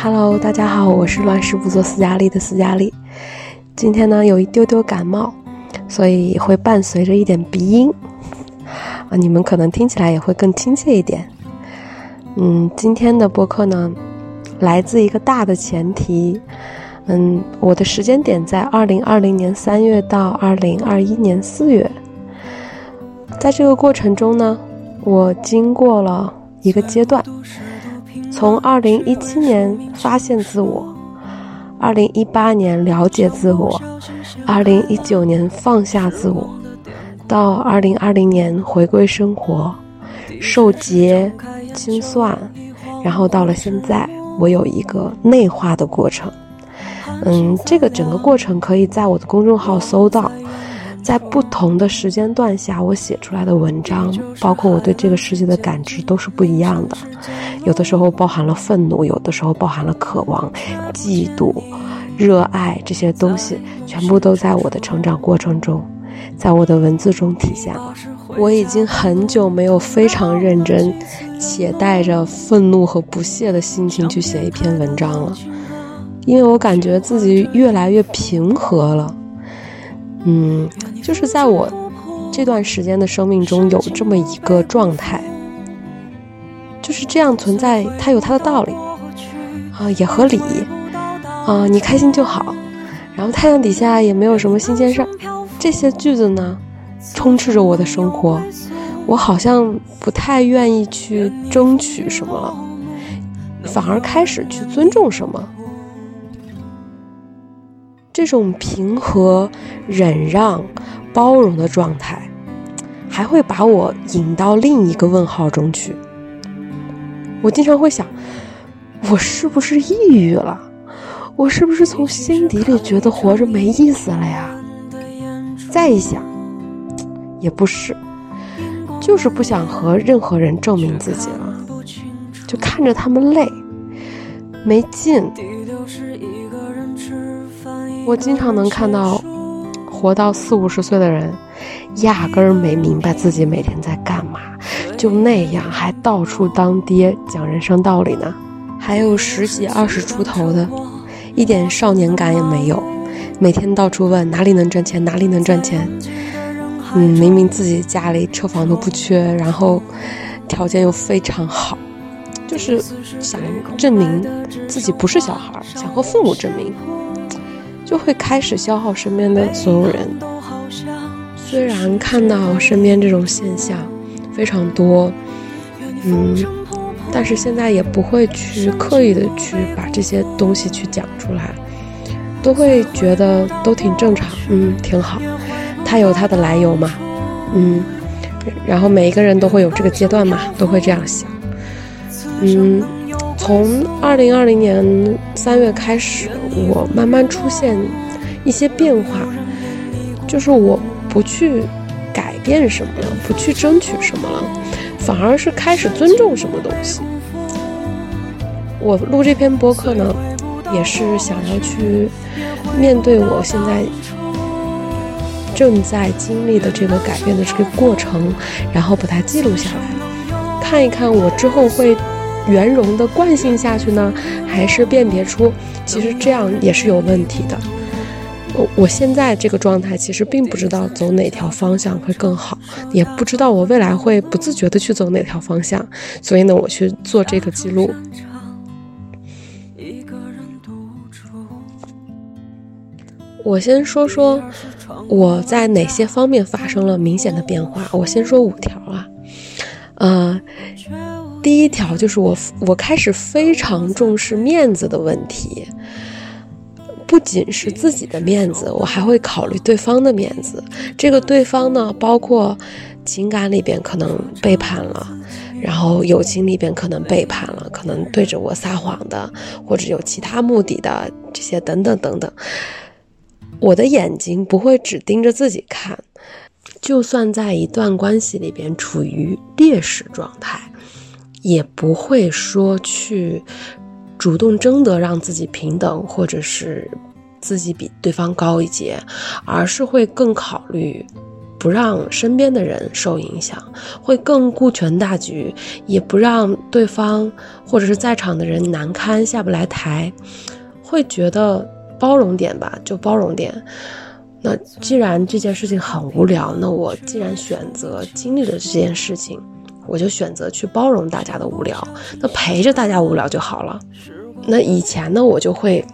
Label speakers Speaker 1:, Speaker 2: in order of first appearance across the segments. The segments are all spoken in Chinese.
Speaker 1: Hello，大家好，我是乱世不做斯嘉丽的斯嘉丽。今天呢，有一丢丢感冒，所以会伴随着一点鼻音啊，你们可能听起来也会更亲切一点。嗯，今天的播客呢，来自一个大的前提。嗯，我的时间点在二零二零年三月到二零二一年四月，在这个过程中呢，我经过了一个阶段。从二零一七年发现自我，二零一八年了解自我，二零一九年放下自我，到二零二零年回归生活，受结清算，然后到了现在，我有一个内化的过程。嗯，这个整个过程可以在我的公众号搜到。在不同的时间段下，我写出来的文章，包括我对这个世界的感知，都是不一样的。有的时候包含了愤怒，有的时候包含了渴望、嫉妒、热爱这些东西，全部都在我的成长过程中，在我的文字中体现了。我已经很久没有非常认真且带着愤怒和不屑的心情去写一篇文章了，因为我感觉自己越来越平和了。嗯。就是在我这段时间的生命中有这么一个状态，就是这样存在，它有它的道理，啊，也合理，啊，你开心就好，然后太阳底下也没有什么新鲜事儿，这些句子呢，充斥着我的生活，我好像不太愿意去争取什么了，反而开始去尊重什么，这种平和忍让。包容的状态，还会把我引到另一个问号中去。我经常会想，我是不是抑郁了？我是不是从心底里觉得活着没意思了呀？再一想，也不是，就是不想和任何人证明自己了，就看着他们累，没劲。我经常能看到。活到四五十岁的人，压根儿没明白自己每天在干嘛，就那样还到处当爹讲人生道理呢。还有十几二十出头的，一点少年感也没有，每天到处问哪里能赚钱，哪里能赚钱。嗯，明明自己家里车房都不缺，然后条件又非常好，就是想证明自己不是小孩，想和父母证明。就会开始消耗身边的所有人。虽然看到身边这种现象非常多，嗯，但是现在也不会去刻意的去把这些东西去讲出来，都会觉得都挺正常，嗯，挺好。他有他的来由嘛，嗯，然后每一个人都会有这个阶段嘛，都会这样想，嗯。从二零二零年三月开始，我慢慢出现一些变化，就是我不去改变什么了，不去争取什么了，反而是开始尊重什么东西。我录这篇播客呢，也是想要去面对我现在正在经历的这个改变的这个过程，然后把它记录下来，看一看我之后会。圆融的惯性下去呢，还是辨别出其实这样也是有问题的。我我现在这个状态其实并不知道走哪条方向会更好，也不知道我未来会不自觉的去走哪条方向，所以呢，我去做这个记录。我先说说我在哪些方面发生了明显的变化。我先说五条啊，呃。第一条就是我，我开始非常重视面子的问题，不仅是自己的面子，我还会考虑对方的面子。这个对方呢，包括情感里边可能背叛了，然后友情里边可能背叛了，可能对着我撒谎的，或者有其他目的的这些等等等等。我的眼睛不会只盯着自己看，就算在一段关系里边处于劣势状态。也不会说去主动争得让自己平等，或者是自己比对方高一截，而是会更考虑不让身边的人受影响，会更顾全大局，也不让对方或者是在场的人难堪下不来台，会觉得包容点吧，就包容点。那既然这件事情很无聊，那我既然选择经历了这件事情，我就选择去包容大家的无聊，那陪着大家无聊就好了。那以前呢，我就会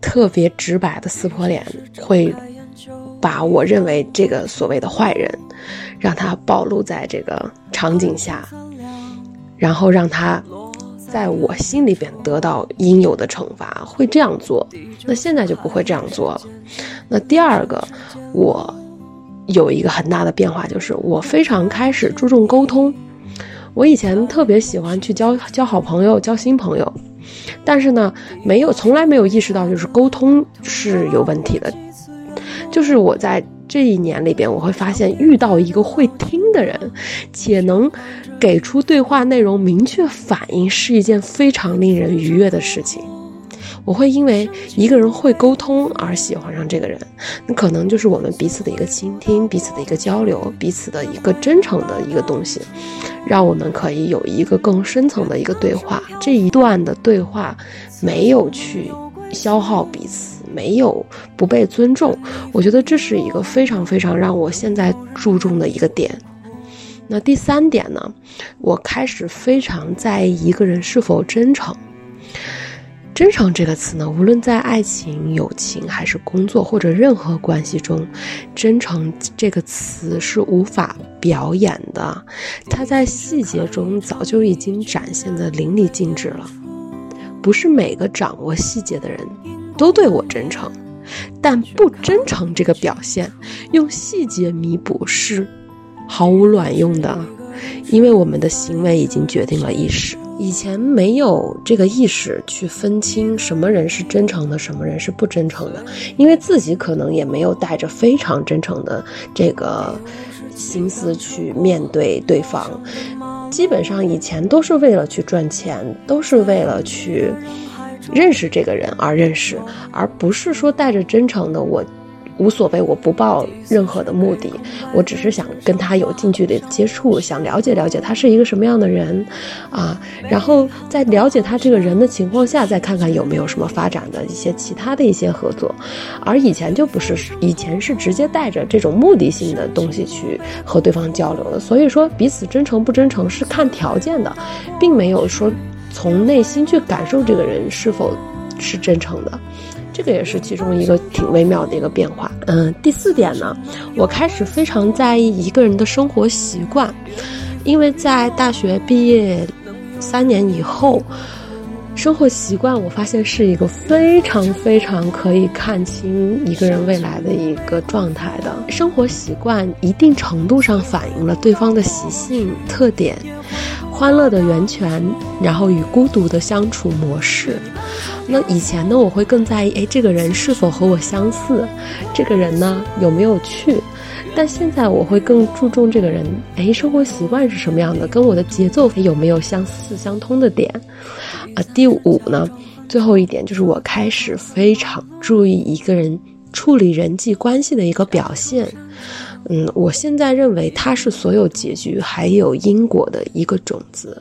Speaker 1: 特别直白的撕破脸，会。把我认为这个所谓的坏人，让他暴露在这个场景下，然后让他在我心里边得到应有的惩罚，会这样做。那现在就不会这样做了。那第二个，我有一个很大的变化，就是我非常开始注重沟通。我以前特别喜欢去交交好朋友、交新朋友，但是呢，没有从来没有意识到就是沟通是有问题的。就是我在这一年里边，我会发现遇到一个会听的人，且能给出对话内容明确反应，是一件非常令人愉悦的事情。我会因为一个人会沟通而喜欢上这个人，那可能就是我们彼此的一个倾听，彼此的一个交流，彼此的一个真诚的一个东西，让我们可以有一个更深层的一个对话。这一段的对话没有去消耗彼此。没有不被尊重，我觉得这是一个非常非常让我现在注重的一个点。那第三点呢，我开始非常在意一个人是否真诚。真诚这个词呢，无论在爱情、友情还是工作或者任何关系中，真诚这个词是无法表演的，它在细节中早就已经展现的淋漓尽致了。不是每个掌握细节的人。都对我真诚，但不真诚这个表现，用细节弥补是毫无卵用的，因为我们的行为已经决定了意识。以前没有这个意识去分清什么人是真诚的，什么人是不真诚的，因为自己可能也没有带着非常真诚的这个心思去面对对方，基本上以前都是为了去赚钱，都是为了去。认识这个人而认识，而不是说带着真诚的我，无所谓，我不抱任何的目的，我只是想跟他有近距离的接触，想了解了解他是一个什么样的人，啊，然后在了解他这个人的情况下，再看看有没有什么发展的一些其他的一些合作，而以前就不是，以前是直接带着这种目的性的东西去和对方交流的，所以说彼此真诚不真诚是看条件的，并没有说。从内心去感受这个人是否是真诚的，这个也是其中一个挺微妙的一个变化。嗯，第四点呢，我开始非常在意一个人的生活习惯，因为在大学毕业三年以后，生活习惯我发现是一个非常非常可以看清一个人未来的一个状态的。生活习惯一定程度上反映了对方的习性特点。欢乐的源泉，然后与孤独的相处模式。那以前呢，我会更在意，哎，这个人是否和我相似？这个人呢，有没有趣？但现在我会更注重这个人，哎，生活习惯是什么样的？跟我的节奏有没有相似、相通的点？啊，第五呢，最后一点就是我开始非常注意一个人处理人际关系的一个表现。嗯，我现在认为它是所有结局还有因果的一个种子。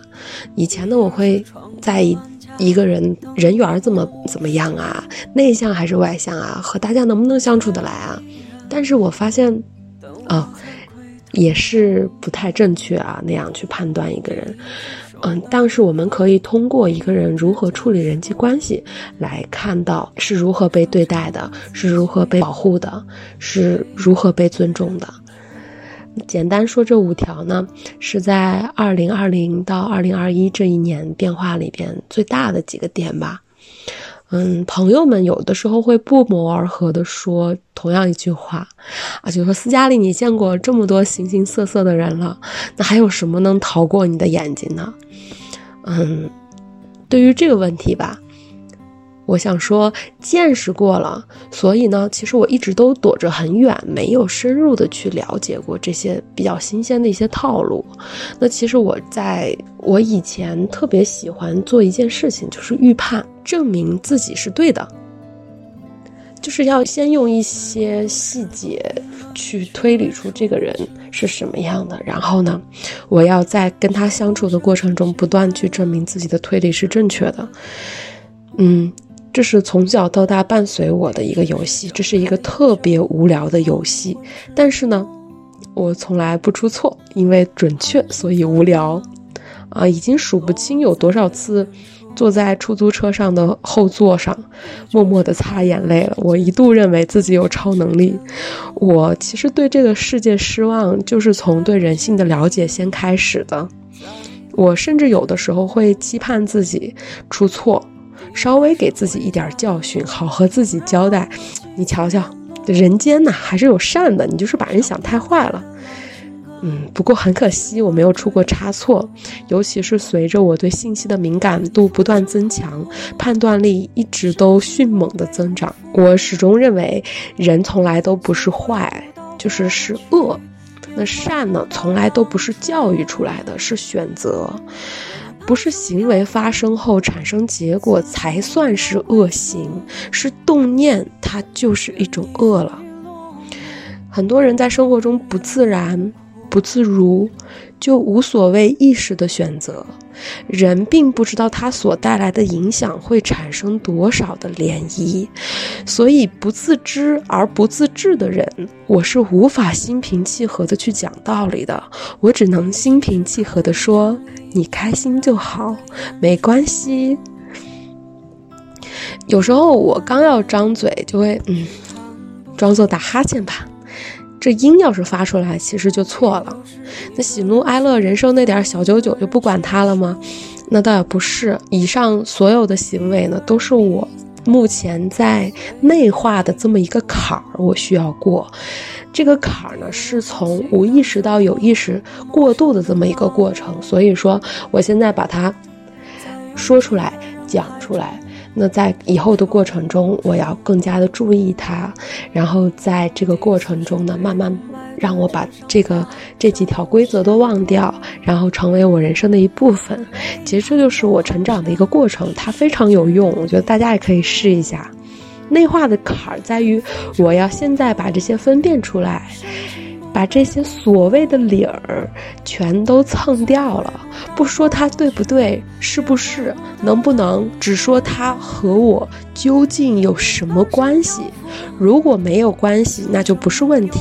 Speaker 1: 以前呢，我会在意一个人人缘怎么怎么样啊，内向还是外向啊，和大家能不能相处得来啊。但是我发现，哦，也是不太正确啊，那样去判断一个人。嗯，但是我们可以通过一个人如何处理人际关系，来看到是如何被对待的，是如何被保护的，是如何被尊重的。简单说，这五条呢，是在二零二零到二零二一这一年变化里边最大的几个点吧。嗯，朋友们有的时候会不谋而合的说同样一句话，啊，就说斯嘉丽，你见过这么多形形色色的人了，那还有什么能逃过你的眼睛呢？嗯，对于这个问题吧。我想说，见识过了，所以呢，其实我一直都躲着很远，没有深入的去了解过这些比较新鲜的一些套路。那其实我在我以前特别喜欢做一件事情，就是预判，证明自己是对的。就是要先用一些细节去推理出这个人是什么样的，然后呢，我要在跟他相处的过程中不断去证明自己的推理是正确的。嗯，这是从小到大伴随我的一个游戏，这是一个特别无聊的游戏，但是呢，我从来不出错，因为准确，所以无聊。啊，已经数不清有多少次。坐在出租车上的后座上，默默地擦眼泪了。我一度认为自己有超能力。我其实对这个世界失望，就是从对人性的了解先开始的。我甚至有的时候会期盼自己出错，稍微给自己一点教训，好和自己交代。你瞧瞧，人间呐还是有善的，你就是把人想太坏了。嗯，不过很可惜，我没有出过差错，尤其是随着我对信息的敏感度不断增强，判断力一直都迅猛的增长。我始终认为，人从来都不是坏，就是是恶。那善呢，从来都不是教育出来的，是选择，不是行为发生后产生结果才算是恶行，是动念，它就是一种恶了。很多人在生活中不自然。不自如，就无所谓意识的选择。人并不知道它所带来的影响会产生多少的涟漪，所以不自知而不自治的人，我是无法心平气和的去讲道理的。我只能心平气和的说：“你开心就好，没关系。”有时候我刚要张嘴，就会嗯，装作打哈欠吧。这音要是发出来，其实就错了。那喜怒哀乐人生那点小九九就不管它了吗？那倒也不是。以上所有的行为呢，都是我目前在内化的这么一个坎儿，我需要过。这个坎儿呢，是从无意识到有意识过渡的这么一个过程。所以说，我现在把它说出来，讲出来。那在以后的过程中，我要更加的注意它，然后在这个过程中呢，慢慢让我把这个这几条规则都忘掉，然后成为我人生的一部分。其实这就是我成长的一个过程，它非常有用，我觉得大家也可以试一下。内化的坎儿在于，我要现在把这些分辨出来。把这些所谓的理儿全都蹭掉了，不说它对不对，是不是，能不能，只说它和我究竟有什么关系？如果没有关系，那就不是问题；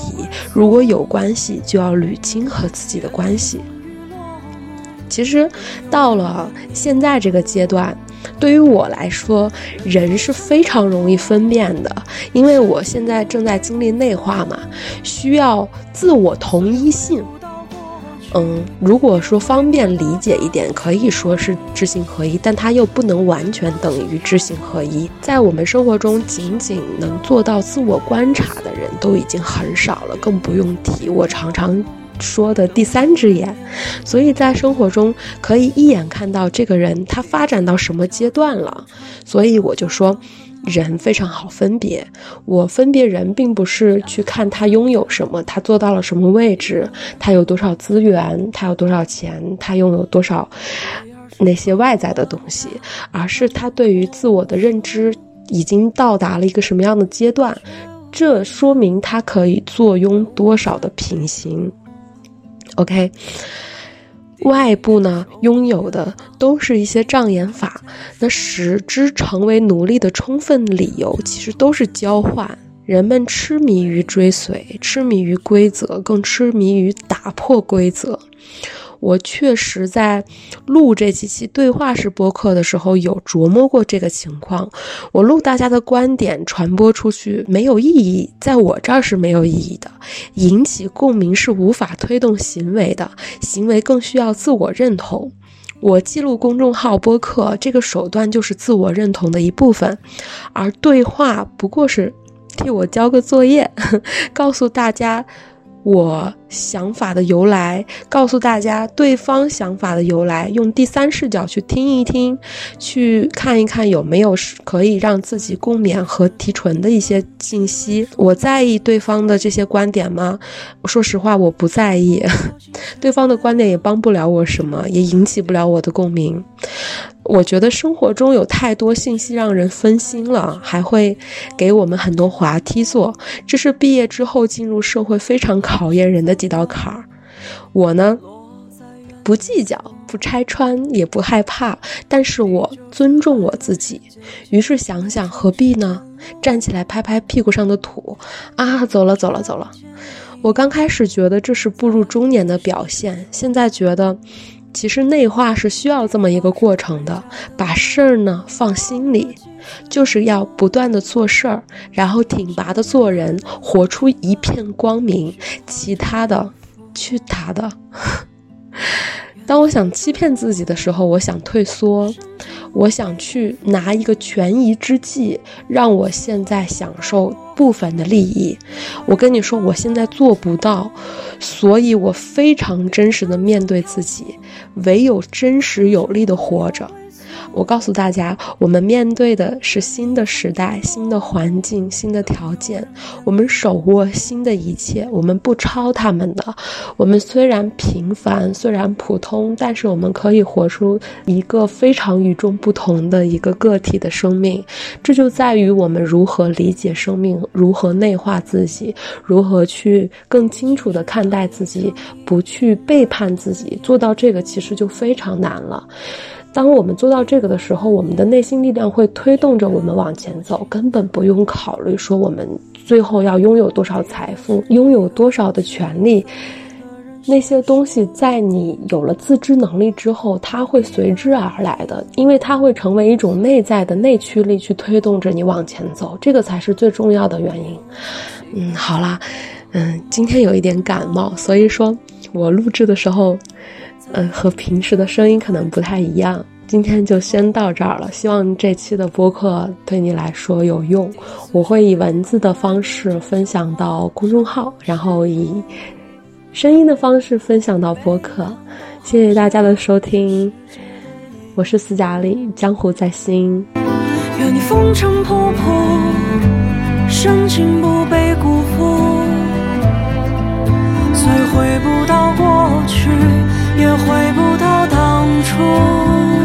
Speaker 1: 如果有关系，就要捋清和自己的关系。其实，到了现在这个阶段。对于我来说，人是非常容易分辨的，因为我现在正在经历内化嘛，需要自我同一性。嗯，如果说方便理解一点，可以说是知行合一，但它又不能完全等于知行合一。在我们生活中，仅仅能做到自我观察的人都已经很少了，更不用提我常常。说的第三只眼，所以在生活中可以一眼看到这个人他发展到什么阶段了。所以我就说，人非常好分别。我分别人，并不是去看他拥有什么，他做到了什么位置，他有多少资源，他有多少钱，他拥有多少那些外在的东西，而是他对于自我的认知已经到达了一个什么样的阶段。这说明他可以坐拥多少的平行。OK，外部呢拥有的都是一些障眼法，那使之成为奴隶的充分理由，其实都是交换。人们痴迷于追随，痴迷于规则，更痴迷于打破规则。我确实在录这几期对话式播客的时候有琢磨过这个情况。我录大家的观点传播出去没有意义，在我这儿是没有意义的。引起共鸣是无法推动行为的，行为更需要自我认同。我记录公众号播客这个手段就是自我认同的一部分，而对话不过是替我交个作业，告诉大家。我想法的由来，告诉大家对方想法的由来，用第三视角去听一听，去看一看有没有可以让自己共勉和提纯的一些信息。我在意对方的这些观点吗？说实话，我不在意。对方的观点也帮不了我什么，也引起不了我的共鸣。我觉得生活中有太多信息让人分心了，还会给我们很多滑梯坐。这是毕业之后进入社会非常考验人的几道坎儿。我呢，不计较，不拆穿，也不害怕，但是我尊重我自己。于是想想，何必呢？站起来拍拍屁股上的土，啊，走了走了走了。我刚开始觉得这是步入中年的表现，现在觉得。其实内化是需要这么一个过程的，把事儿呢放心里，就是要不断的做事儿，然后挺拔的做人，活出一片光明。其他的，去他的。当我想欺骗自己的时候，我想退缩。我想去拿一个权宜之计，让我现在享受部分的利益。我跟你说，我现在做不到，所以我非常真实的面对自己，唯有真实有力的活着。我告诉大家，我们面对的是新的时代、新的环境、新的条件。我们手握新的一切，我们不抄他们的。我们虽然平凡，虽然普通，但是我们可以活出一个非常与众不同的一个个体的生命。这就在于我们如何理解生命，如何内化自己，如何去更清楚地看待自己，不去背叛自己。做到这个，其实就非常难了。当我们做到这个的时候，我们的内心力量会推动着我们往前走，根本不用考虑说我们最后要拥有多少财富，拥有多少的权利。那些东西在你有了自知能力之后，它会随之而来的，因为它会成为一种内在的内驱力，去推动着你往前走。这个才是最重要的原因。嗯，好啦，嗯，今天有一点感冒，所以说我录制的时候。嗯，和平时的声音可能不太一样。今天就先到这儿了，希望这期的播客对你来说有用。我会以文字的方式分享到公众号，然后以声音的方式分享到播客。谢谢大家的收听，我是斯嘉丽，江湖在心。愿你风尘仆仆，深情不被辜
Speaker 2: 负，虽回不到过去。也回不到当初。